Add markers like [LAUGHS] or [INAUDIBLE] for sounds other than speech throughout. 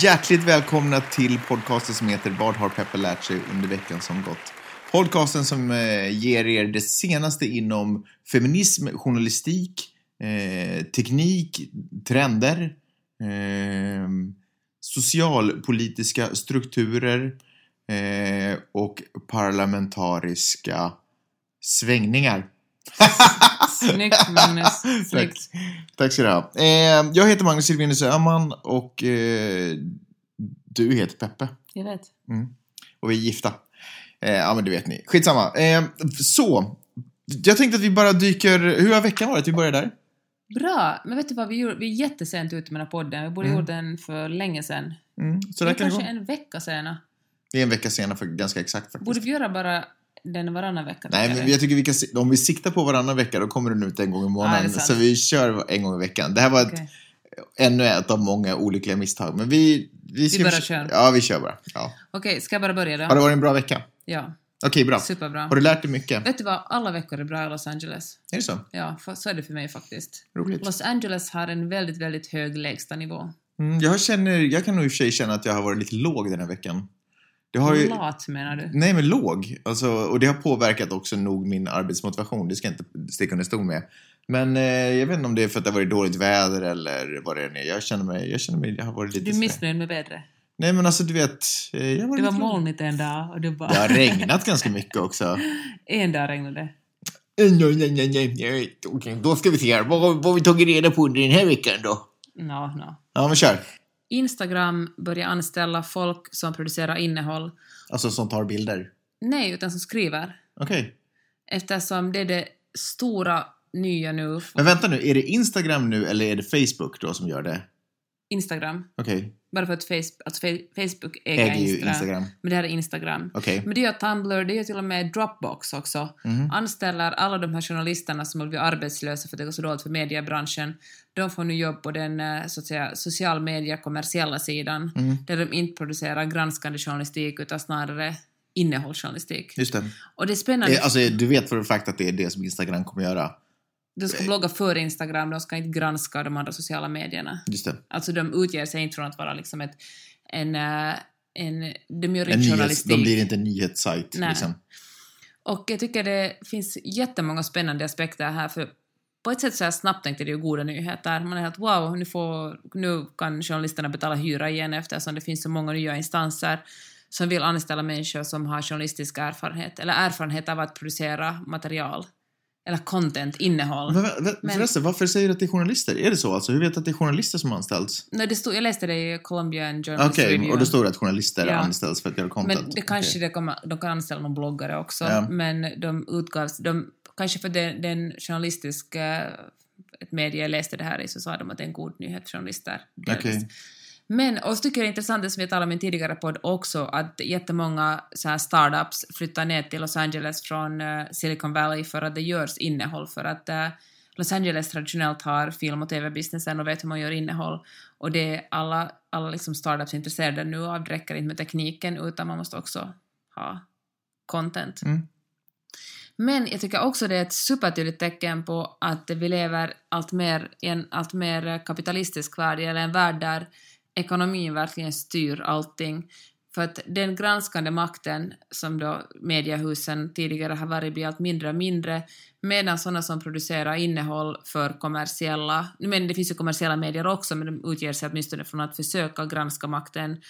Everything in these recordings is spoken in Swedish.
Hjärtligt välkomna till podcasten som heter Vad har Peppe lärt sig under veckan som gått? Podcasten som eh, ger er det senaste inom feminism, journalistik, eh, teknik, trender, eh, socialpolitiska strukturer eh, och parlamentariska svängningar. [LAUGHS] Snyggt Magnus. Tack. Snyggt. Tack ska du ha. Eh, jag heter Magnus Silvinus Öhman och eh, du heter Peppe. Jag vet. Och vi är gifta. Eh, ja, men det vet ni. Skitsamma. Eh, så, jag tänkte att vi bara dyker... Hur har veckan varit? Vi börjar där. Bra, men vet du vad vi gjorde? Vi är jättesent ute med den här podden. Vi borde Mm. gjort den för länge sedan. Mm, så där är kan det kanske gå. en vecka sena. Det är en vecka senare, för ganska exakt faktiskt. Borde vi göra bara den varannan vecka? Nej, men jag tycker vi kan... Om vi siktar på varannan vecka, då kommer den ut en gång i månaden. sant. så vi kör en gång i veckan. Det här var ett, Okej. ännu ett av många olyckliga misstag. Men vi... Vi, ska bara försöka- kör. Ja, vi kör bara. Ja. Okej, ska jag bara börja då? Har det varit en bra vecka? Ja, Okej, bra. superbra. Har du lärt dig mycket? Vet du vad? Alla veckor är bra i Los Angeles. Är det så? Ja, för, så är det för mig faktiskt. Roligt. Los Angeles har en väldigt, väldigt hög lägstanivå. Mm, jag, känner, jag kan nog i och för sig känna att jag har varit lite låg den här veckan. Det har ju, Lat menar du? nej, men låg. Alltså, och det har påverkat också nog min arbetsmotivation. Det ska jag inte sticka under stol med. Men eh, jag vet inte om det är för att det har varit dåligt väder eller vad det än är. Jag känner mig, jag känner mig, jag har varit lite... Du är missnöjd med vädret? Nej, men alltså du vet. eh, Jag har Det var molnigt en dag och du bara... Det har regnat ganska mycket också. [LAUGHS] en dag regnade det. Nej, nej, nej, nej. Okej, då ska vi se här. Vad har vi tagit reda på under den här veckan då? No, no. Ja, men kör. Instagram börjar anställa folk som producerar innehåll. Alltså som tar bilder. Nej, utan som skriver. Okej. Eftersom det är det stora nya nu. Men vänta nu, är det Instagram nu eller är det Facebook då som gör det? Instagram. Okej. Bara för att Facebook, alltså Facebook äger, Äger Instagram. Instagram. Men det här är Instagram. Okej. Men det gör Tumblr, det gör till och med Dropbox också. Mhm. Anställer alla de här journalisterna som har blivit arbetslösa för att det går så dåligt för mediebranschen. De får nu jobb på den eh, så att säga, social media kommersiella sidan. Mm. Där de inte producerar granskande journalistik utan snarare innehållsjournalistik. Just det. Och det är spännande. Eh, Alltså, du vet för ett fakt att det är det som Instagram kommer göra? De ska blogga för Instagram, de ska inte granska de andra sociala medierna. Just det. Alltså de utger sig inte från att vara liksom ett, en, eh, en, de gör En inte nyhets, de blir inte en nyhetssajt. Nej. Liksom. Och jag tycker det finns jättemånga spännande aspekter här, för på ett sätt så här snabbt tänkte det ju goda nyheter. Man är helt wow, nu, får, nu kan journalisterna betala hyra igen eftersom det finns så många nya instanser som vill anställa människor som har journalistisk erfarenhet, eller erfarenhet av att producera material, eller content, innehåll. Men, men, Men- Förresten, varför säger du att det är journalister? Är det så? Alltså, hur vet du att det är journalister som anställs? Nej, det stod, jag läste det i Columbian Journalist Okej, Review. och då står det att journalister Ja. anställs för att göra content. Men det kanske Okej. det kommer, de kan anställa någon bloggare också, Ja. men de utgavs, de, kanske för den, den journalistiska, ett media jag läste det här i så sa de att det är en god nyhet, journalister. delvis. Men, och så tycker jag det är intressant det som jag talade om i en tidigare podd också, att jättemånga så här startups flyttar ner till Los Angeles från eh, Silicon Valley för att det görs innehåll, för att eh, Los Angeles traditionellt har film och tv-businessen och vet hur man gör innehåll. Och det är alla, alla liksom startups intresserade nu av. Det räcker inte med tekniken utan man måste också ha content. Mm. Men jag tycker också det är ett supertydligt tecken på att vi lever allt mer i en allt mer kapitalistisk värld, eller en värld där ekonomin verkligen styr allting. För att den granskande makten som då mediehusen tidigare har varit blir allt mindre och mindre, medan sådana som producerar innehåll för kommersiella, men det finns ju kommersiella medier också, men de utger sig åtminstone från att försöka granska makten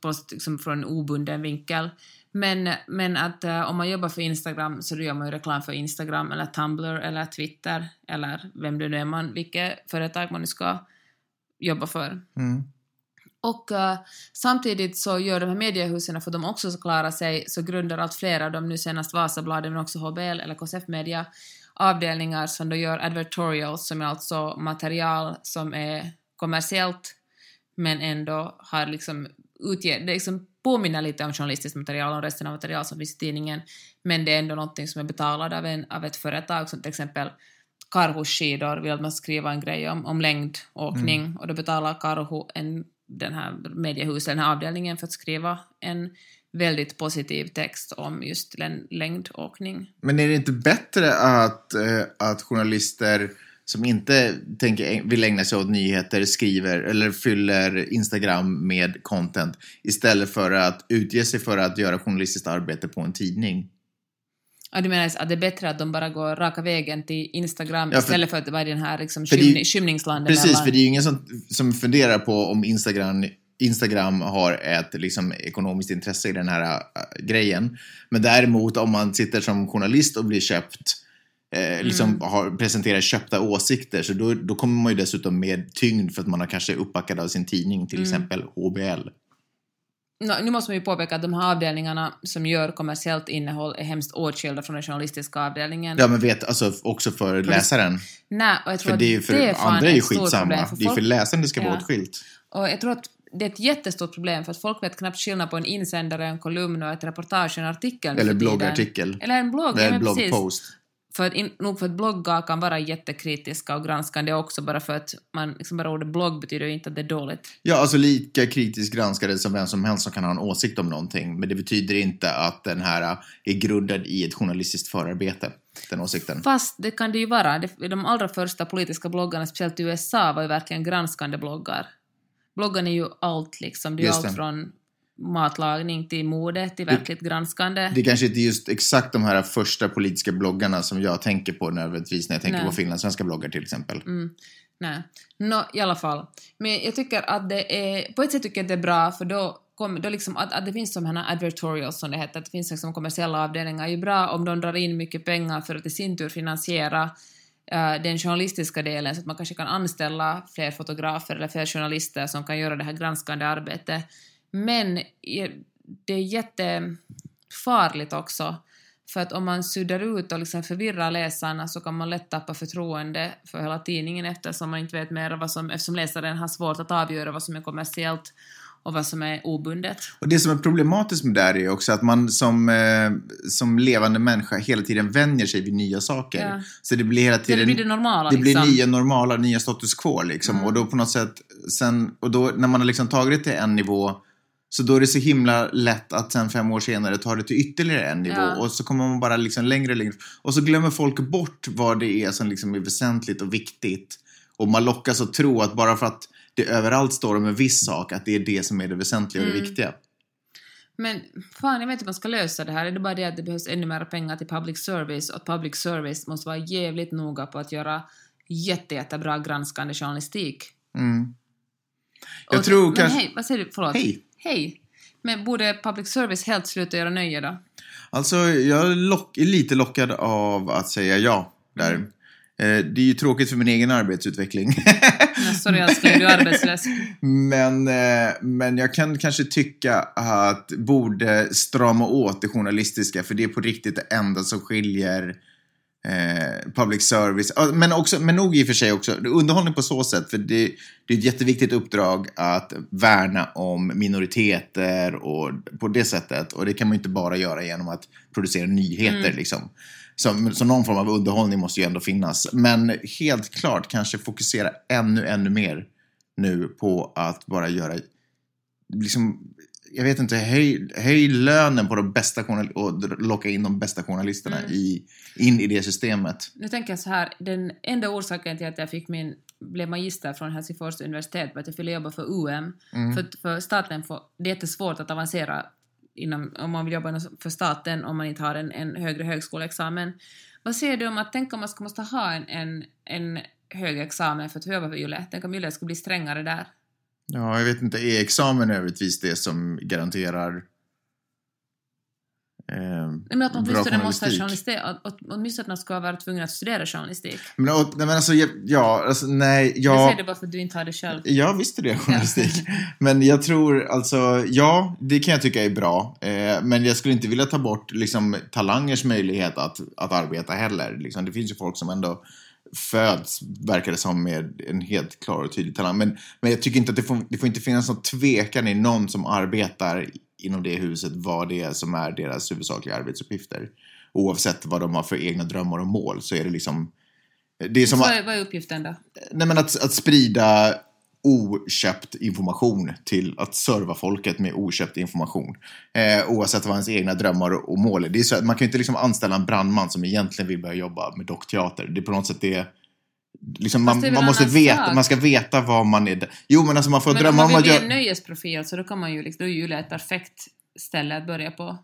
på, liksom från en obunden vinkel. Men, men att uh, om man jobbar för Instagram så då gör man ju reklam för Instagram eller Tumblr eller Twitter eller vem det nu är man, vilket företag man nu ska jobba för. Mm. Och eh, samtidigt så gör de här mediehusen, för de också ska klara sig, så grundar allt fler av dem, nu senast Vasabladet men också HBL eller KSF Media, avdelningar som då gör advertorials, som är alltså material som är kommersiellt men ändå har liksom utge, det liksom påminner lite om journalistiskt material och resten av material som finns i tidningen, men det är ändå någonting som är betalat av, en, av ett företag, som till exempel Karhu skidor vill att man ska skriva en grej om, om längdåkning och då betalar Karhu en, den här mediehuset, den här avdelningen för att skriva en väldigt positiv text om just längdåkning. Men är det inte bättre att, eh, att journalister som inte tänker, vill ägna sig åt nyheter skriver eller fyller Instagram med content istället för att utge sig för att göra journalistiskt arbete på en tidning. Ja, du menar att det är bättre att de bara går raka vägen till Instagram Ja, för- istället för att det var den här liksom För det- skymning, skymningslandet Precis, mellan... för det är ju ingen som, som funderar på om Instagram, Instagram har ett liksom, ekonomiskt intresse i den här äh, grejen. Men däremot om man sitter som journalist och blir köpt, eh, liksom Mm. har, presenterar köpta åsikter, så då, då kommer man ju dessutom med tyngd för att man har kanske uppbackad av sin tidning, till Mm. exempel HBL. Nå, nu måste man ju påpeka att de här avdelningarna som gör kommersiellt innehåll är hemskt åtskilda från den journalistiska avdelningen. Ja, men vet, alltså också för läsaren. Nej, och jag tror För det är för det är andra är ju skitsamma. för Det är för läsaren det ska vara Ja. åtskilt. Och jag tror att det är ett jättestort problem för att folk vet knappt skillnad på en insändare, en kolumn och ett reportage, en artikel. Eller bloggartikel. Eller en blogg, Eller precis. bloggpost. För att in, nog för att bloggar kan vara jättekritiska och granskande också, bara för att man, liksom bara ordet blogg betyder ju inte att det är dåligt. Ja, alltså lika kritiskt granskade som vem som helst som kan ha en åsikt om någonting. Men det betyder inte att den här är grundad i ett journalistiskt förarbete, den åsikten. Fast det kan det ju vara. De allra första politiska bloggarna, speciellt i USA, var ju verkligen granskande bloggar. Bloggen är ju allt liksom. Det är ju allt från matlagning till mode till verkligt granskande. Det är kanske inte just exakt de här första politiska bloggarna som jag tänker på nödvändigtvis när jag tänker Nej. på finlandssvenska bloggar till exempel. Mm. Nej. Nå, i alla fall. Men jag tycker att det är... På ett sätt tycker jag att det är bra, för då kommer då liksom att, att det finns som här advertorials som det heter, att det finns liksom kommersiella avdelningar, är ju bra om de drar in mycket pengar för att i sin tur finansiera eh, den journalistiska delen så att man kanske kan anställa fler fotografer eller fler journalister som kan göra det här granskande arbetet. Men det är jättefarligt också för att om man suddar ut och liksom förvirrar läsarna så kan man lätt tappa förtroende för hela tidningen eftersom man inte vet mer vad som, eftersom läsaren har svårt att avgöra vad som är kommersiellt och vad som är obundet. Och det som är problematiskt med det här är också att man som, eh, som levande människa hela tiden vänjer sig vid nya saker. Ja. Så det blir hela Det tiden... blir det normala Det blir liksom. nya normala, nya status quo liksom. Mm. Och då på något sätt, sen, och då när man har liksom tagit det till en nivå så då är det så himla lätt att sen fem år senare ta det till ytterligare en nivå Ja. och så kommer man bara liksom längre och längre. Och så glömmer folk bort vad det är som liksom är väsentligt och viktigt. Och man lockas att tro att bara för att det överallt står om en viss sak, att det är det som är det väsentliga och det Mm. viktiga. Men fan, jag vet inte hur man ska lösa det här. Är det bara det att det behövs ännu mer pengar till public service och att public service måste vara jävligt noga på att göra jätte, jättebra granskande journalistik? Mm. Jag Och- tror men kanske- hej, vad säger du? Förlåt. Hej! Hej. Men borde public service helt sluta göra nöje då? Alltså, jag lock, är lite lockad av att säga ja där. Mm. Eh, Det är ju tråkigt för min egen arbetsutveckling. Sorry älskling, du är arbetslös. [LAUGHS] men, eh, men jag kan kanske tycka att borde strama åt det journalistiska för det är på riktigt det enda som skiljer eh, public service. Men, också, men nog i och för sig också underhållning på så sätt. För det, det är ett jätteviktigt uppdrag att värna om minoriteter och på det sättet. Och det kan man ju inte bara göra genom att producera nyheter Mm. liksom. Så, så någon form av underhållning måste ju ändå finnas. Men helt klart kanske fokusera ännu, ännu mer nu på att bara göra, liksom, jag vet inte, höj, höj lönen på de bästa och locka in de bästa journalisterna Mm. i, in i det systemet. Nu tänker jag så här, den enda orsaken till att jag fick min, blev magister från Helsingfors universitet var att jag ville jobba för UM. Mm. För, för staten får, det är jättesvårt att avancera inom, om man vill jobba för staten om man inte har en, en högre högskoleexamen. Vad säger du om att tänk om man ska måste ha en, en, en hög examen för att jobba för Yle? Tänk om Yle skulle bli strängare där? Ja, jag vet inte, är examen nödvändigtvis det som garanterar eh, Nej, Men att åtminstone måste ha journalistik? att- åtminstone att man ska vara tvungen att studera journalistik. Men, och, nej, men alltså, ja, alltså, nej, Det jag... säger du bara för att du inte har det själv. Jag visste det, journalistik. Men jag tror alltså, ja, det kan jag tycka är bra. Eh, men jag skulle inte vilja ta bort liksom, talangers möjlighet att, att arbeta heller. Liksom, det finns ju folk som ändå föds, verkar det som, med en helt klar och tydlig talang. Men, men jag tycker inte att det får, det får inte finnas någon tvekan i någon som arbetar inom det huset vad det är som är deras huvudsakliga arbetsuppgifter. Oavsett vad de har för egna drömmar och mål så är det liksom det är som vad, är, vad är uppgiften då? nej men att, att sprida oköpt information till att serva folket med oköpt information. Eh, oavsett vad ens egna drömmar och mål är. Det är så att man kan ju inte liksom anställa en brandman som egentligen vill börja jobba med dockteater. Det är på något sätt det, Liksom man, man måste veta, sak. man ska veta vad man är. Jo men alltså man får Men om drömma man om vill att bli göra... en nöjesprofil så då kan man ju liksom, då är Yle ett perfekt ställe att börja på.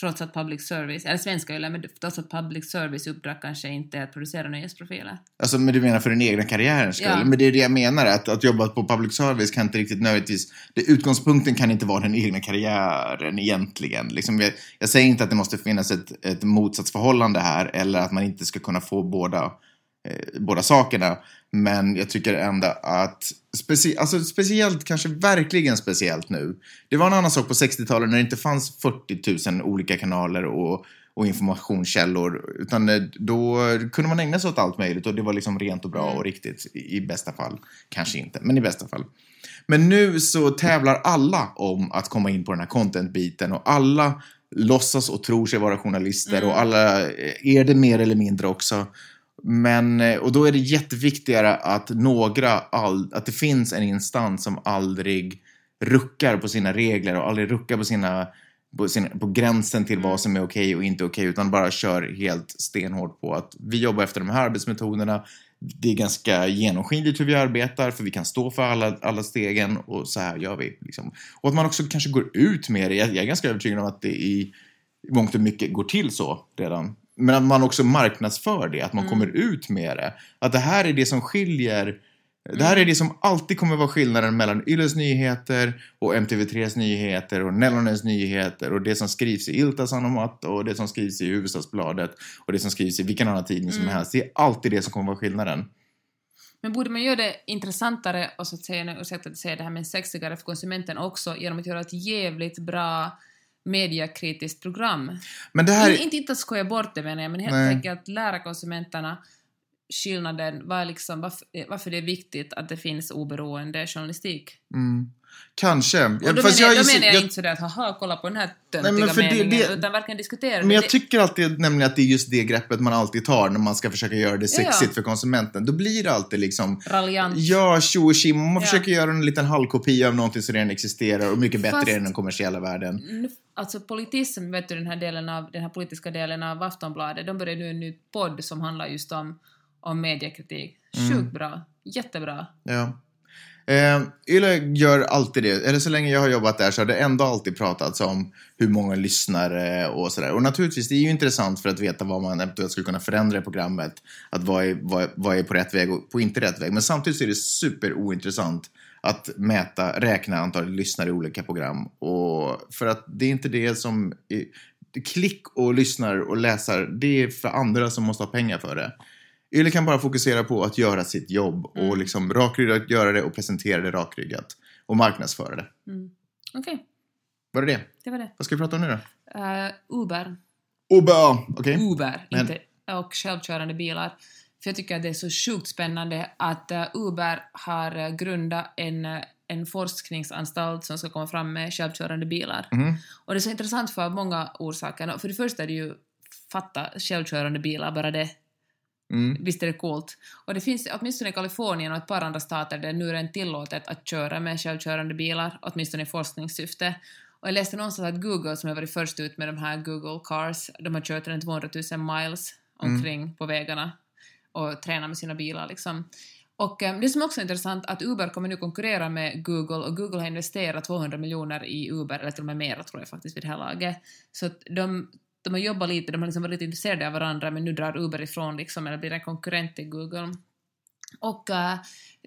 Trots att public service, eller svenska Yle, men trots att public service uppdrag kanske inte är att producera nöjesprofiler. Alltså, men du menar för den egna karriärens skull? Ja. Men det är det jag menar, att, att jobba på public service kan inte riktigt nödvändigtvis... Det, utgångspunkten kan inte vara den egna karriären egentligen. Liksom, jag, jag säger inte att det måste finnas ett, ett motsatsförhållande här, eller att man inte ska kunna få båda, eh, båda sakerna. Men jag tycker ändå att, specie, alltså speciellt, kanske verkligen speciellt nu. Det var en annan sak på 60-talet när det inte fanns 40 000 olika kanaler och, och informationskällor. Utan eh, då kunde man ägna sig åt allt möjligt och det var liksom rent och bra och riktigt i, bästa fall. Kanske inte, men i bästa fall. Men nu så tävlar alla om att komma in på den här content-biten och alla låtsas och tror sig vara journalister och alla eh, är det mer eller mindre också. Men, eh, och då är det jätteviktigare att några, all, att det finns en instans som aldrig ruckar på sina regler och aldrig ruckar på sina på, sina, på gränsen till vad som är okej och inte okej utan bara kör helt stenhårt på att vi jobbar efter de här arbetsmetoderna. Det är ganska genomskinligt hur vi arbetar för vi kan stå för alla, alla stegen och så här gör vi. Liksom. Och att man också kanske går ut med det. Jag, jag är ganska övertygad om att det i mångt och mycket går till så redan. Men att man också marknadsför det, att man kommer ut med det. Att det här är det som skiljer det här är det som alltid kommer vara skillnaden mellan Yles nyheter och MTV3s nyheter och Nellonens nyheter och det som skrivs i Ilta Sanomat och det som skrivs i Hufvudstadsbladet och det som skrivs i vilken annan tidning som helst. Det är alltid det som kommer vara skillnaden. Men borde man göra det intressantare och så att säga, nu, ursäkta att säger det här, men sexigare för konsumenten också genom att göra ett jävligt bra mediakritiskt program? Men det här... In, inte, inte att skoja bort det menar jag, men helt Nej. enkelt att lära konsumenterna skillnaden, vad är liksom, varför, varför det är viktigt att det finns oberoende journalistik. Mm, kanske. Och då, Fast menar, jag, då menar jag, inte sådär att haha, kolla på den här töntiga Nej, men för det- meningen, det- utan verkligen diskutera Men jag Det- tycker alltid nämligen att det är just det greppet man alltid tar när man ska försöka göra det Ja, ja. sexigt för konsumenten. Då blir det alltid liksom Raljant. Ja, tjo och tjim. Man Ja. försöker göra en liten halvkopia av någonting som redan existerar och mycket bättre Fast- än den kommersiella världen. Nu- Alltså politism, vet du den här delen av, den här politiska delen av Aftonbladet, de börjar nu en ny podd som handlar just om, om mediekritik. Mm. Sjukt bra. Jättebra. Ja. Eh, Yle gör alltid det. Eller så länge jag har jobbat där så har det ändå alltid pratats om hur många lyssnare och sådär. Och naturligtvis, det är ju intressant för att veta vad man eventuellt skulle kunna förändra i programmet. Att vad är, vad, vad är på rätt väg och på inte rätt väg. Men samtidigt så är det superointressant att mäta, räkna antalet lyssnare i olika program. Och för att det är inte det som... Är, klick och lyssnar och läsar, det är för andra som måste ha pengar för det. Yle kan bara fokusera på att göra sitt jobb och Mm. liksom rakryggat göra det och presentera det rakryggat. Och marknadsföra det. Mm. Okej, Var det det? det var det. Vad ska vi prata om nu då? Uh, Uber. Uber! Okej. Uber, Men- inte, och självkörande bilar. För jag tycker att det är så sjukt spännande att eh, Uber har uh, grundat en, eh, en forskningsanstalt som ska komma fram med självkörande bilar. Mhm. Och det är så intressant för många orsaker. För det första är det ju fatta självkörande bilar, bara det. Mm. Visst är det coolt? Och det finns åtminstone i Kalifornien och ett par andra stater där nu är det tillåtet att köra med självkörande bilar, åtminstone i forskningssyfte. Och jag läste någonstans att Google, som har varit först ut med de här Google Cars, de har kört redan 200 000 miles omkring på vägarna och tränat med sina bilar liksom. Och eh, det som också är intressant att Uber kommer nu konkurrera med Google och Google har investerat 200 miljoner i Uber, eller till och med mer tror jag faktiskt vid det här laget. Så att de, de har jobbat lite, de har liksom varit intresserade av varandra men nu drar Uber ifrån liksom, eller blir en konkurrent till Google. Och eh,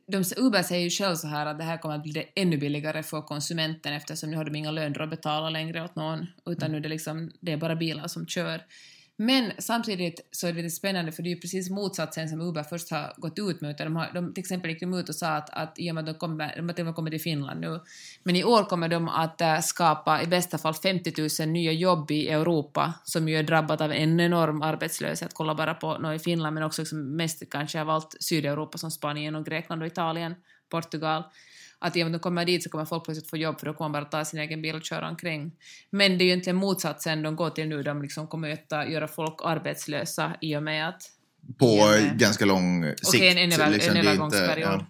de, Uber säger ju själv så här att det här kommer att bli det ännu billigare för konsumenten eftersom nu har de inga löner att betala längre åt någon utan nu är det liksom, det är bara bilar som kör. Men samtidigt så är det lite spännande för det är ju precis motsatsen som Uber först har gått ut med. Utan de, har, de till exempel gick de ut och sa att, att i och med att de kommer, de har till och med kommit till Finland nu, men i år kommer de att eh, skapa i bästa fall 50 000 nya jobb i Europa som ju är drabbat av en enorm arbetslöshet. Kolla bara på no, i Finland men också liksom mest kanske av allt Sydeuropa som Spanien och Grekland och Italien, Portugal att med att de kommer dit så kommer folk plötsligt få jobb för då kommer man bara ta sin egen bil och köra omkring. Men det är ju egentligen motsatsen de går till nu, de liksom kommer att göra folk arbetslösa i och med att... På med- ganska lång sikt. Okej, en, en, över, liksom, en övergångsperiod. ja.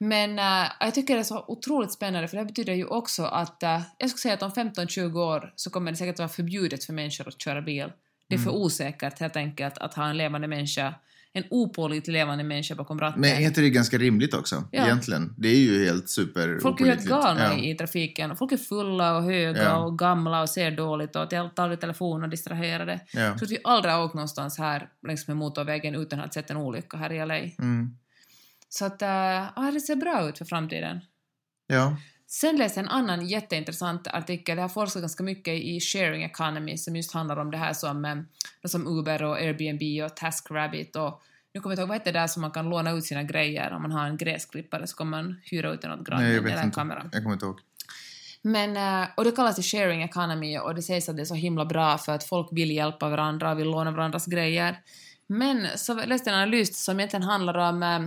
Men äh, jag tycker det är så otroligt spännande för det här betyder ju också att äh, jag skulle säga att om 15-20 år så kommer det säkert vara förbjudet för människor att köra bil. Det är för Mm. osäkert helt enkelt att ha en levande människa en opålitlig levande människa bakom ratten. Men är inte det ganska rimligt också, Ja. egentligen? Det är ju helt super Folk är helt galna Ja. i, trafiken. Folk är fulla och höga Ja. och gamla och ser dåligt och tar telefon och distraherade. Ja. Tror att vi aldrig har åkt någonstans här längs med motorvägen utan att ha sett en olycka här i LA. Mm. Så att äh, det ser bra ut för framtiden. ja. Sen läste jag en annan jätteintressant artikel. Det har forskats ganska mycket i sharing economy som just handlar om det här som, eh, som Uber och Airbnb och TaskRabbit och nu kommer jag inte ihåg vad heter det där som man kan låna ut sina grejer om man har en gräsklippare så kan man hyra ut den åt grannen eller en inte. kamera. Jag kommer inte ihåg. Men, eh, och det kallas det sharing economy och det sägs att det är så himla bra för att folk vill hjälpa varandra och vill låna varandras grejer. Men så läste jag en analys som egentligen handlar om eh,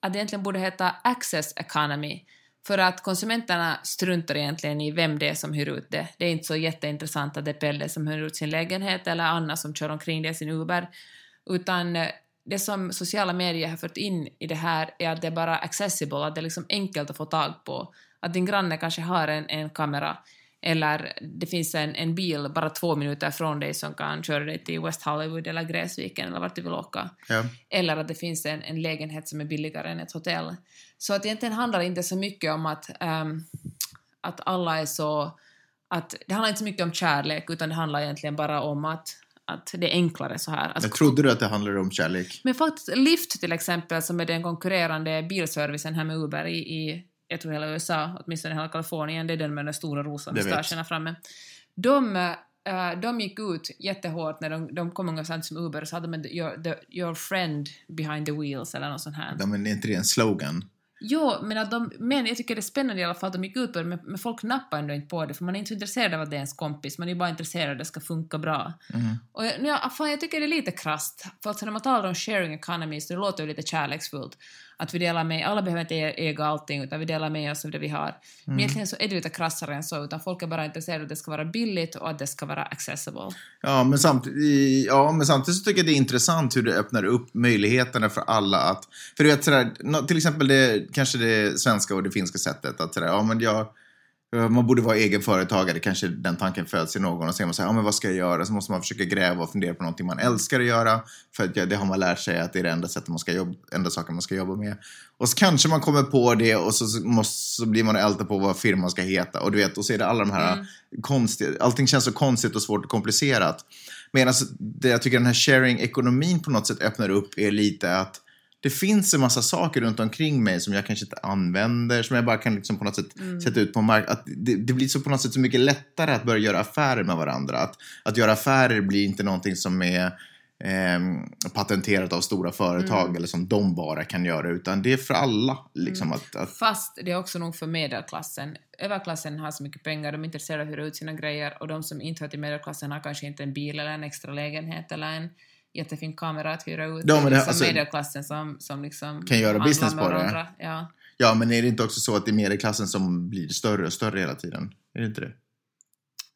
att det egentligen borde heta access economy. För att konsumenterna struntar egentligen i vem det är som hyr ut det. Det är inte så jätteintressant att det är Pelle som hyr ut sin lägenhet eller Anna som kör omkring det i sin Uber. Utan eh, det som sociala medier har fört in i det här är att det är bara accessible, att det är liksom enkelt att få tag på. Att din granne kanske har en, en kamera eller det finns en, en bil bara två minuter från dig som kan köra dig till West Hollywood eller Gräsviken eller vart du vill åka. Ja. Eller att det finns en, en lägenhet som är billigare än ett hotell. Så att egentligen handlar det inte så mycket om att, ehm, att alla är så... Att, det handlar inte så mycket om kärlek utan det handlar egentligen bara om att, att det är enklare så här. Att Jag trodde du att det handlade om kärlek? men faktiskt Lyft till exempel, som är den konkurrerande bilservicen här med Uber i, i jag tror hela USA, åtminstone hela Kalifornien, det är den med den stora rosa mustaschen framme. De, eh, de gick ut jättehårt när de, de kom ungefär som Uber sa att de your, the, your friend behind the wheels eller något sånt här. Ja, men är inte det en slogan? Jo, men, att de, men jag tycker det är spännande i alla fall att de gick ut på det, men, men folk nappar ändå inte på det, för man är inte så intresserad av att det är ens kompis, man är bara intresserad av att det ska funka bra. Mm. Och jag, ja, fan, jag tycker det är lite krasst, för alltså när man talar om sharing economy så det låter ju lite kärleksfullt. Att vi delar med, alla behöver inte ä- äga allting, utan vi delar med oss av det vi har. Men egentligen så är det lite krassare än så, utan folk är bara intresserade av att det ska vara billigt och att det ska vara accessible. Ja men, samtidigt, ja, men samtidigt så tycker jag det är intressant hur det öppnar upp möjligheterna för alla att... För du vet, sådär, till exempel det, kanske det svenska och det finska sättet att sådär, ja men jag... Man borde vara egen företagare, kanske den tanken föds i någon och så säger man så här, ja men vad ska jag göra? Så måste man försöka gräva och fundera på någonting man älskar att göra. För att det har man lärt sig att det är det enda sättet man ska jobba, enda saken man ska jobba med. Och så kanske man kommer på det och så, måste, så blir man och ältar på vad firman ska heta. Och du vet, och så är det alla de här konstiga, allting känns så konstigt och svårt och komplicerat. Medan det jag tycker den här sharing-ekonomin på något sätt öppnar upp är lite att det finns en massa saker runt omkring mig som jag kanske inte använder, som jag bara kan liksom på något sätt sätta ut på marknaden. Det, det blir så på något sätt så mycket lättare att börja göra affärer med varandra. Att, att göra affärer blir inte någonting som är ehm, patenterat av stora företag eller som de bara kan göra, utan det är för alla. Liksom, att, att, Fast det är också nog för medelklassen. Överklassen har så mycket pengar, de är intresserade av att hyra ut sina grejer och de som inte hör till medelklassen har kanske inte en bil eller en extra lägenhet eller en jättefin kamera att hyra ut. Ja, men det- det liksom alltså- medelklassen som, som liksom Kan göra business på det. Ja. ja, men är det inte också så att det är medelklassen som blir större och större hela tiden? Är det inte det?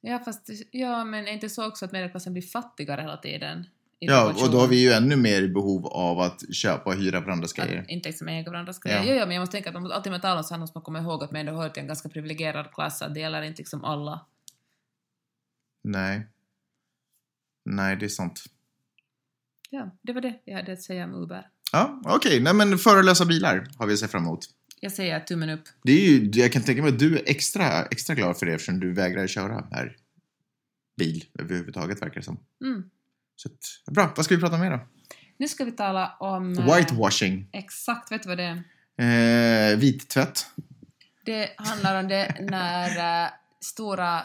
ja, fast ja, men är inte så också att medelklassen blir fattigare hela tiden? Ja, och då har vi ju ännu mer i behov av att köpa och hyra varandras grejer. Att inte liksom äga varandras grejer. Ja. Ja. Ja, men jag måste tänka att man, alltid med talar om så måste man komma ihåg att man ändå hör till en ganska privilegierad klass, att det gäller inte liksom alla. Nej. Nej, det är sant. Ja, det var det jag hade att säga om Uber. Ja, okej. Nej, men förelösa bilar har vi sett fram emot. Jag säger tummen upp. Det är ju, jag kan tänka mig att du är extra, extra glad för det eftersom du vägrar köra här bil överhuvudtaget verkar det som. Mm. Så att, bra, vad ska vi prata om mer då? Nu ska vi tala om... eh, Whitewashing. Exakt, vet du vad det är? Eh, vittvätt. Det handlar om det när eh, stora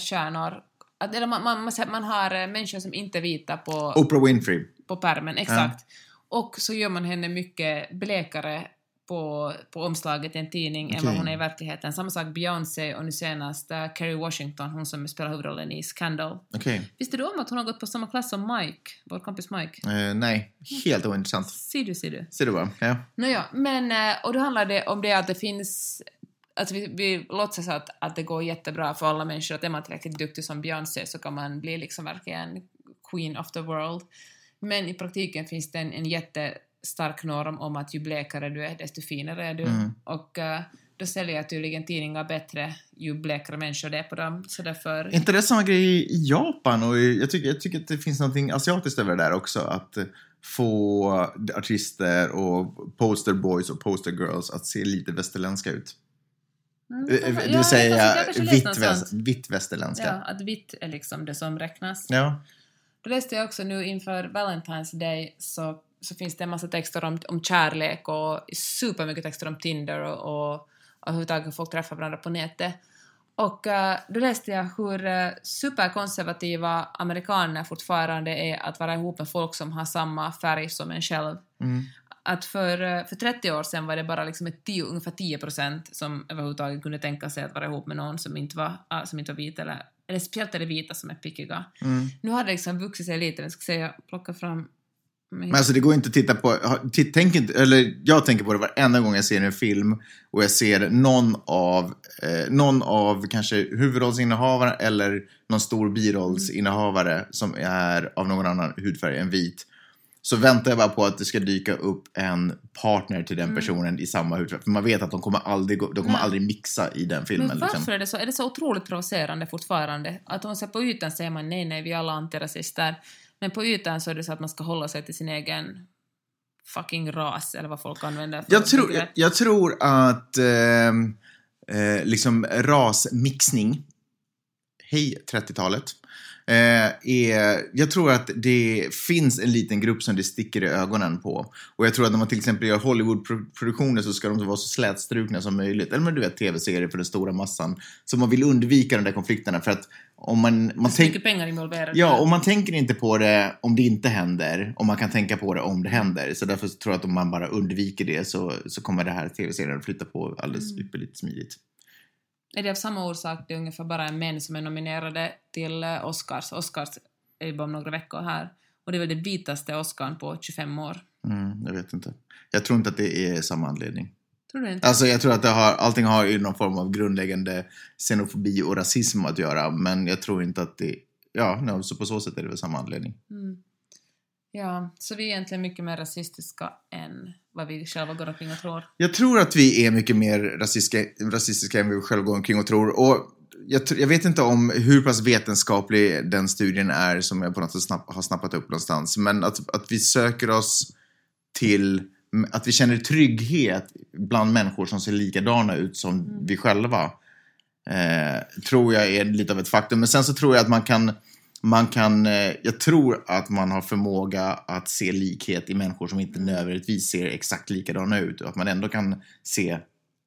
stjärnor... Att, eller man, man, man, att man har eh, människor som inte är vita på, Oprah Winfrey. På pärmen, exakt. Och så gör man henne mycket blekare på, på omslaget i en tidning än vad hon är i verkligheten. Samma sak Beyoncé och nu senast uh, Kerry Washington, hon som spelar huvudrollen i Scandal. Okej. Visste du om att hon har gått på samma klass som Mike, vår kompis Mike? Eh, nej, helt ointressant. Ser du, ser du. Ser du bara? Ja. Nåja, men eh, och då handlar det om det att det finns Alltså vi, vi låtsas att, att det går jättebra för alla människor, att är man tillräckligt duktig som Beyoncé så kan man bli liksom verkligen queen of the world. Men i praktiken finns det en, en jätte stark norm om att ju blekare du är, desto finare är du. Mm. Och eh, då säljer tydligen tidningar bättre ju blekare människor det är på dem. Så därför... Är inte det samma grej i Japan? Och jag tycker, jag tycker att det finns något asiatiskt över det där också. Att eh, få artister och posterboys och postergirls att se lite västerländska ut. Mm, Eh, Det ja, vill säga jag vitt, väst, vitt västerländska. Ja, att vitt är liksom det som räknas. Ja. Då läste jag också nu inför Valentine's Day så, så finns det en massa texter om, om kärlek och supermycket texter om Tinder och, och, och hur folk träffar varandra på nätet. Och eh, då läste jag hur uh, superkonservativa amerikaner fortfarande är att vara ihop med folk som har samma färg som en själv. Mm. Att för, eh, för 30 år sedan var det bara liksom ett tio, ungefär 10 procent som överhuvudtaget kunde tänka sig att vara ihop med någon som inte var, ah, som inte var vit eller, eller speciellt är det vita som är pickiga. Mm. Nu har det liksom vuxit sig lite, jag ska säga, plocka fram Men alltså det går inte att titta på, tänk inte, eller jag tänker på det varenda gång jag ser en film och jag ser någon av, eh, någon av kanske huvudrollsinnehavare eller någon stor birollsinnehavare som är av någon annan hudfärg än vit. Så väntar jag bara på att det ska dyka upp en partner till den personen i samma hudfärg. För man vet att de kommer aldrig, de kommer Nej. aldrig mixa i den filmen. Men varför liksom. är det så? Är det så otroligt provocerande fortfarande? Att om man ser på ytan säger man nej, nej, vi är alla antirasister. Men på ytan så är det så att man ska hålla sig till sin egen fucking ras, eller vad folk använder för Jag tror, jag, jag tror att ehm, eh, liksom rasmixning, hej 30-talet, eh, är, jag tror att det finns en liten grupp som det sticker i ögonen på. Och jag tror att när man till exempel gör Hollywood-produktioner så ska de vara så slätstrukna som möjligt. Eller men du vet, tv-serier för den stora massan. Så man vill undvika de där konflikterna för att om man, man Så tänker... mycket pengar involverade. Ja, och man tänker inte på det om det inte händer och man kan tänka på det om det händer. Så därför tror jag att om man bara undviker det så, så kommer det här tv-serien att flytta på alldeles ypperligt smidigt. Är det av samma orsak det är ungefär bara män som är nominerade till eh, Oscars? Oscars är ju bara om några veckor här. Och det är väl det vitaste Oscarn på 25 år. Mm, jag vet inte. Jag tror inte att det är samma anledning. Tror du inte? Alltså jag tror att det har, allting har ju någon form av grundläggande xenofobi och rasism att göra. Men jag tror inte att det... Ja, no, så på så sätt är det väl samma anledning. Mm. Ja, så vi är egentligen mycket mer rasistiska än vad vi själva går omkring och tror. Jag tror att vi är mycket mer rasistiska, rasistiska än vi själva går omkring och tror. Och jag, jag vet inte om hur pass vetenskaplig den studien är som jag på något sätt snapp, har snappat upp någonstans. Men att, att vi söker oss till, att vi känner trygghet bland människor som ser likadana ut som vi själva. Eh, tror jag är lite av ett faktum. Men sen så tror jag att man kan, man kan, eh, jag tror att man har förmåga att se likhet i människor som inte nödvändigtvis ser exakt likadana ut. Och att man ändå kan se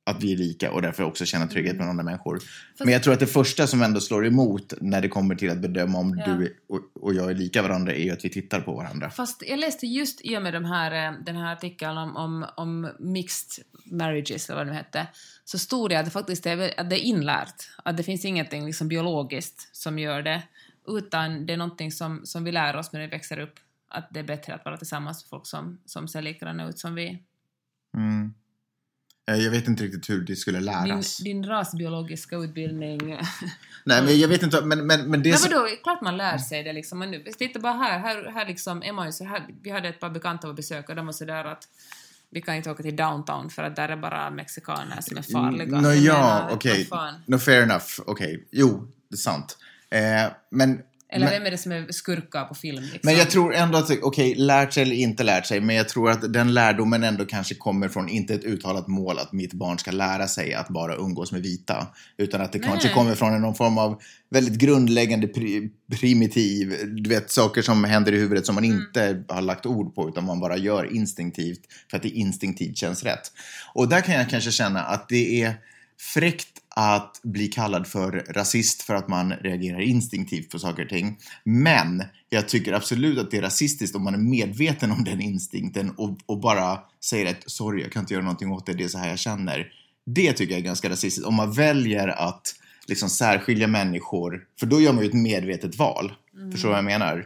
att vi är lika och därför också känna trygghet bland andra människor. Men jag tror att det första som ändå slår emot när det kommer till att bedöma om Ja. du och, jag är lika varandra är ju att vi tittar på varandra. Fast jag läste just i och med de här, eh, den här artikeln om, om, om mixed marriages, eller vad det nu hette, så stod det att det faktiskt är, väl- att det är inlärt. Att det finns ingenting liksom biologiskt som gör det, utan det är någonting som, som vi lär oss när vi växer upp. Att det är bättre att vara tillsammans med folk som, som ser likadana ut som vi. Mm. Eh, Jag vet inte riktigt hur det skulle Din, läras. din rasbiologiska utbildning... [LAUGHS] Nej, men jag vet inte. Men, men, men det Men vadå, klart man lär sig det liksom. Men nu, titta bara här, här, här liksom är man ju så här, vi hade ett par bekanta på besök och de var sådär att vi kan inte åka till downtown för att där är bara mexikaner som är farliga. Nå, Jag ja, okej. fan. No, fair enough. Okej. Jo, det är sant. Eh, men, Eller men, vem är det som är skurkar på film liksom? men jag tror ändå att, okej, lärt sig eller inte lärt sig, men jag tror att den lärdomen ändå kanske kommer från inte ett uttalat mål att mitt barn ska lära sig att bara umgås med vita, utan att det Nej. kanske kommer från någon form av väldigt grundläggande pri, primitiv, du vet, saker som händer i huvudet som man Mm. inte har lagt ord på, utan man bara gör instinktivt för att det instinktivt känns rätt. Och där kan jag kanske känna att det är fräckt att bli kallad för rasist för att man reagerar instinktivt på saker och ting. Men jag tycker absolut att det är rasistiskt om man är medveten om den instinkten och, och bara säger att sorry, jag kan inte göra någonting åt det, det är så här jag känner. Det tycker jag är ganska rasistiskt. Om man väljer att liksom särskilja människor, för då gör man ju ett medvetet val. Förstår du vad jag menar?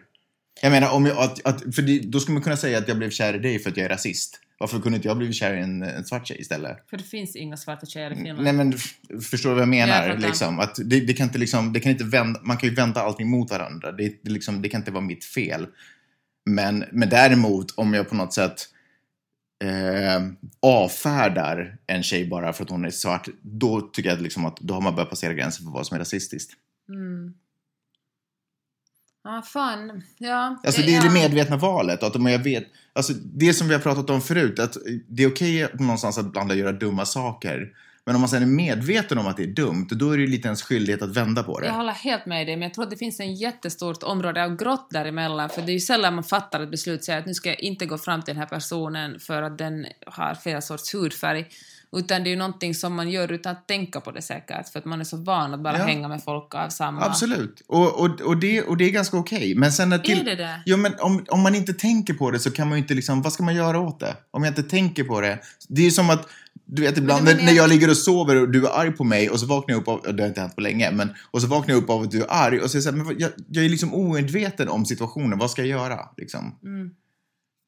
Jag menar, om jag, att, att, för då skulle man kunna säga att jag blev kär i dig för att jag är rasist. Varför kunde inte jag blivit kär i en, en svart tjej istället? För det finns inga svarta tjejer i Finland. Nej men förstår du vad jag Ja, jag menar? fattar. liksom, att det, det kan inte liksom, det kan inte vända, man kan ju vända allting mot varandra. Det, det, liksom, det kan inte vara mitt fel. Men, men däremot om jag på något sätt eh, avfärdar en tjej bara för att hon är svart, då tycker jag liksom att då har man börjat passera gränsen för vad som är rasistiskt. Mm. Ja, fan. Ja. Alltså det är det medvetna valet. Att om jag vet, alltså det som vi har pratat om förut, att det är okej någonstans att ibland göra dumma saker. Men om man sen är medveten om att det är dumt, då är det ju lite ens skyldighet att vända på det. Jag håller helt med dig, men jag tror att det finns en jättestort område av grått däremellan, för det är ju sällan man fattar ett beslut, säger att nu ska jag inte gå fram till den här personen för att den har flera sorts hudfärg, utan det är ju någonting som man gör utan att tänka på det säkert, för att man är så van att bara Ja. hänga med folk av samma... Absolut. Och, och, och, det, och det är ganska okej. Men sen när till... Är det det? Ja, men om, om man inte tänker på det så kan man ju inte liksom, vad ska man göra åt det? Om jag inte tänker på det. Det är ju som att, du vet ibland Men- när, men när jag- ligger och sover och du är arg på mig och så vaknar jag upp av, det har inte hänt på länge, men och så vaknar jag upp av att du är arg och så är jag, så här, men jag, jag är liksom omedveten om situationen, vad ska jag göra? Liksom. Mm.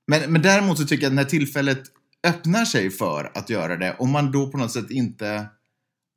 Men, men däremot så tycker jag att när tillfället öppnar sig för att göra det, om man då på något sätt inte...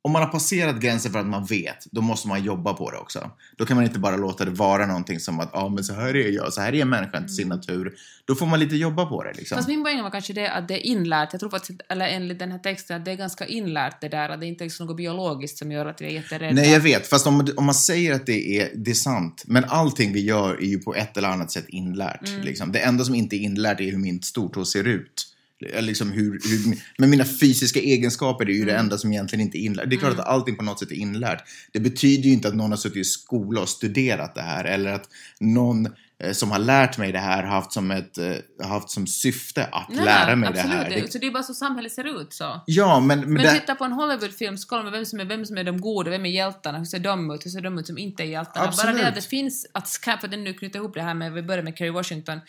Om man har passerat gränsen för att man vet, då måste man jobba på det också. Då kan man inte bara låta det vara någonting som att, ja ah, men så här är jag, så här är människan till sin natur. Då får man lite jobba på det liksom. Fast min poäng var kanske det att det är inlärt. Jag tror faktiskt, eller enligt den här texten, att det är ganska inlärt det där, att det inte är något biologiskt som gör att vi är jätterädda. Nej, jag vet. Fast om, om man säger att det är, det är sant. Men allting vi gör är ju på ett eller annat sätt inlärt. Mm. Liksom. Det enda som inte är inlärt är hur min stortå ser ut. Eller Liksom hur, hur, men mina fysiska egenskaper är ju Mm. det enda som egentligen inte är inlärt. Det är klart att allting på något sätt är inlärt. Det betyder ju inte att någon har suttit i skola och studerat det här. Eller att någon eh, som har lärt mig det här har haft som, ett, eh, haft som syfte att Nej, lära mig absolut. det här. Det, Så det är bara så samhället ser ut så. ja, men, men, Men det, titta på en Hollywoodfilm så kollar man vem som, är, vem som är de goda, vem är hjältarna, hur ser de ut, hur ser de ut som inte är hjältarna. Absolut. Bara det att det finns, att, för att nu knyta ihop det här med, vi börjar med Kerry Washington,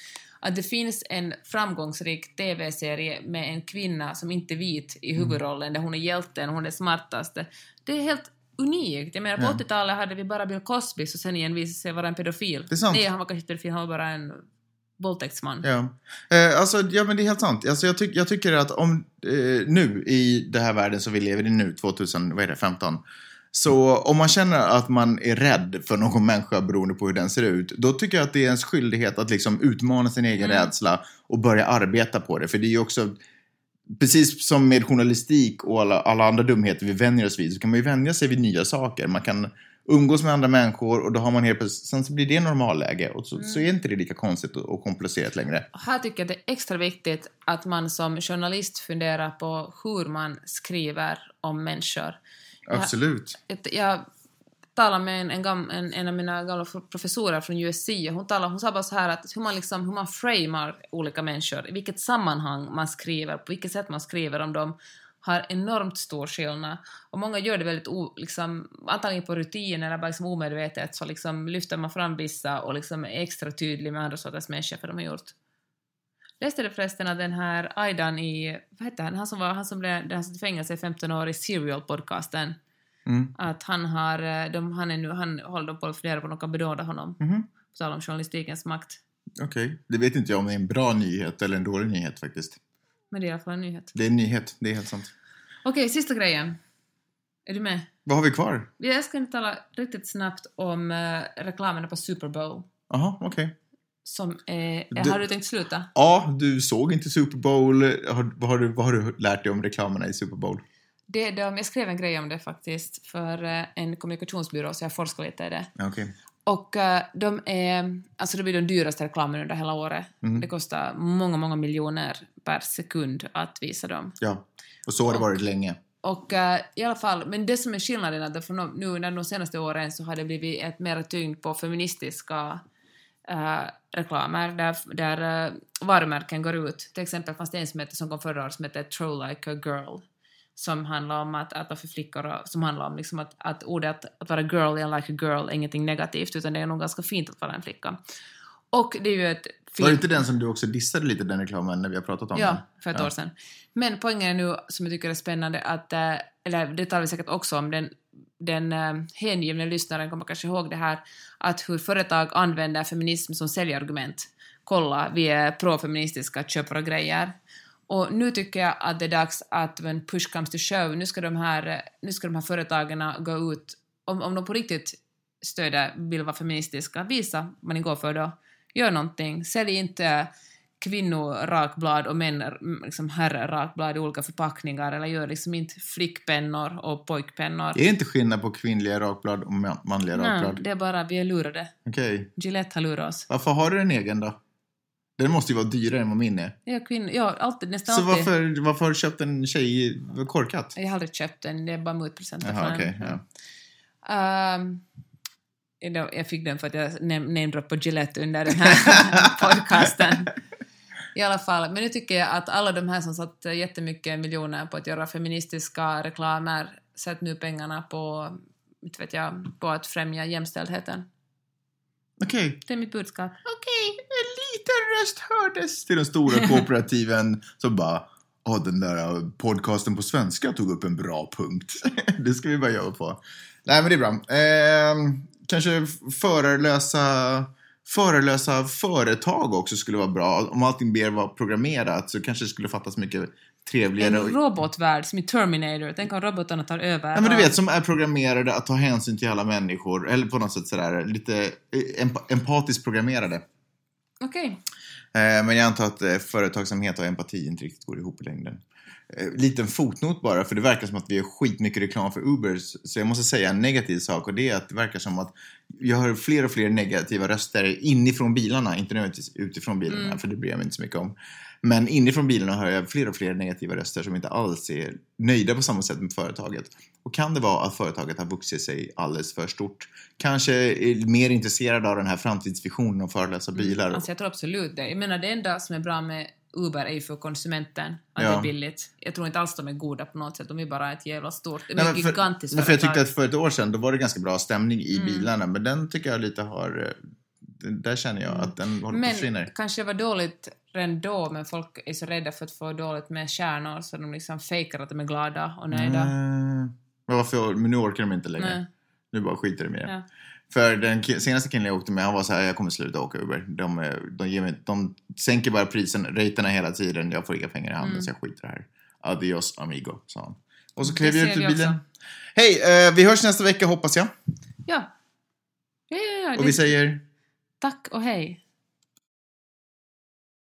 att det finns en framgångsrik TV-serie med en kvinna som inte är vit i Mm. huvudrollen, där hon är hjälten, hon är smartaste. Det är helt unikt. Jag menar, på Ja. 80-talet hade vi bara Bill Cosby, så sen igen visade sig vara en pedofil. Det är sant. Nej, han var kanske inte pedofil, han var bara en våldtäktsman. Ja. Eh, alltså, ja, men det är helt sant. Alltså, jag, tyck, jag tycker att om eh, nu, i den här världen som vi lever i nu, 2015, så om man känner att man är rädd för någon människa beroende på hur den ser ut, då tycker jag att det är ens skyldighet att liksom utmana sin egen Mm. rädsla och börja arbeta på det. För det är ju också, precis som med journalistik och alla, alla andra dumheter vi vänjer oss vid, så kan man ju vänja sig vid nya saker. Man kan umgås med andra människor och då har man helt plötsligt, sen så blir det normalläge och så, så är inte det lika konstigt och, och komplicerat längre. Och Här tycker jag det är extra viktigt att man som journalist funderar på hur man skriver om människor. Jag- Absolut. ett- Jag talade med en, en, gam, en, en av mina gamla professorer från USC och hon, talade, hon sa bara så här att hur man, liksom, hur man framar olika människor, i vilket sammanhang man skriver, på vilket sätt man skriver om dem, har enormt stor skillnad. Och många gör det väldigt o, liksom, antagligen på rutin eller bara liksom omedvetet så liksom lyfter man fram vissa och liksom är extra tydlig med andra sorters människor för de har gjort. Läste du förresten att den här Aidan i, vad heter han, han som, var, han som blev han satt i fängelse i 15 år i Serial-podcasten, Mm. att han har, eh, de, han är nu, han håller på att fundera på om de kan benåda honom. Mhm. På tal om journalistikens makt. Okej, det vet inte jag om det är en bra nyhet eller en dålig nyhet faktiskt. Men det är i alla fall en nyhet. Det är en nyhet, det är helt sant. Okej, sista grejen. Är du med? Vad har vi kvar? Jag ska inte tala riktigt snabbt om uh, reklamerna på Super Bowl. Jaha, okej. Som är... Du- Har du tänkt sluta? Ja, du såg inte Super Bowl. Har, vad, har du, vad har du lärt dig om reklamerna i Super Bowl? Det, de, jag skrev en grej om det faktiskt för eh, en kommunikationsbyrå så jag forskar lite i det. Okej. Och eh, de är, alltså det blir de dyraste reklamerna under hela året. Mhm. Det kostar många, många miljoner per sekund att visa dem. Ja, och så har det Och- varit länge. Och eh, i alla fall, men det som är skillnaden är att nu under de senaste åren så har det blivit ett mer tyngd på feministiska eh, reklamer där, där eh, varumärken går ut. Till exempel fanns det en som, hette, som kom förra året som hette Troll Like a Girl som handlar om att, att vara för flickor och som handlar om liksom att, att ordet att, att vara girl and like a girl är ingenting negativt utan det är nog ganska fint att vara en flicka. Och det är ju ett Var det inte den som du också dissade lite, den reklamen, när vi har pratat om Ja, den? för ett Ja. år sedan. Men poängen är nu, som jag tycker är spännande, att, eh, eller det talar vi säkert också om, den, den eh, hängivna lyssnaren kommer kanske ihåg det här, att hur företag använder feminism som säljargument. Kolla, vi är profeministiska, köp våra grejer. Och nu tycker jag att det är dags att when push comes to show. nu ska de här, nu ska de här företagen gå ut, om, om de på riktigt stöder, vill vara feministiska, visa vad ni går för då. Gör någonting. Sälj inte kvinnorakblad och män liksom herrrakblad i olika förpackningar eller gör liksom inte flickpennor och pojkpennor. Är det inte skillnad på kvinnliga rakblad och man- manliga Nej, rakblad? det är bara vi är lurade. Okej. Gillette har lurat oss. Varför har du en egen då? Den måste ju vara dyrare än vad min är. Ja, kvinn, ja alltid, nästan Så alltid. varför, varför har du köpt en tjej korkat? Jag har aldrig köpt den, det är bara mutpresenter Jaha, från en. ja. Då- jag fick den för att jag nam- namedroppade Gillette under den här [LAUGHS] podcasten. I alla fall, men nu tycker jag att alla de här som satt jättemycket miljoner på att göra feministiska reklamer sätter nu pengarna på, inte vet jag, på att främja jämställdheten. Okej. Det är mitt budskap. Okej, en liten röst hördes till den stora kooperativen som bara Åh, den där podcasten på svenska tog upp en bra punkt. [LAUGHS] det ska vi bara jobba på. Nej, men det är bra. Ehm, kanske förarlösa, förarlösa företag också skulle vara bra. Om allting mer var programmerat så kanske det skulle fattas mycket trevligare. En robotvärld som i Terminator. Tänk om robotarna tar över. Ja, men du vet, som är programmerade att ta hänsyn till alla människor. Eller på något sätt sådär, lite eh, emp empatiskt programmerade. Okej. Eh, Men jag antar att eh, företagsamhet och empati inte riktigt går ihop i längden. Eh, Liten fotnot bara, för det verkar som att vi gör skitmycket reklam för Uber. Så jag måste säga en negativ sak och det är att det verkar som att jag hör fler och fler negativa röster inifrån bilarna, inte nödvändigtvis utifrån bilarna, Mm. för det bryr jag mig inte så mycket om. Men inifrån bilarna hör jag fler och fler negativa röster som inte alls är nöjda på samma sätt med företaget. Och kan det vara att företaget har vuxit sig alldeles för stort? Kanske är mer intresserade av den här framtidsvisionen om förarlösa bilar. Alltså jag tror absolut det. Jag menar det enda som är bra med Uber är ju för konsumenten, att Ja. det är billigt. Jag tror inte alls de är goda på något sätt, de är bara ett jävla stort, de är ett men för, gigantiskt men för jag tyckte företag. att för ett år sedan då var det ganska bra stämning i Mm. bilarna men den tycker jag lite har eh, där känner jag att den håller på att Men försvinna. kanske det var dåligt redan då, men folk är så rädda för att få dåligt med stjärnor så de liksom fejkar att de är glada och nöjda. Mm. Men varför, men nu orkar de inte längre. Nej. Nu bara skiter de i det. Ja. För den senaste killen jag åkte med, han var så här, jag kommer sluta åka Uber. De, de, ger mig, de sänker bara prisen, raterna hela tiden, jag får inga pengar i handen Mm. så jag skiter i det här. Adios amigo, sa han. Och så klev jag ut ur bilen. Hej, eh, vi hörs nästa vecka hoppas jag. Ja. Ja, ja, ja. Och det- vi säger... Tack och hej.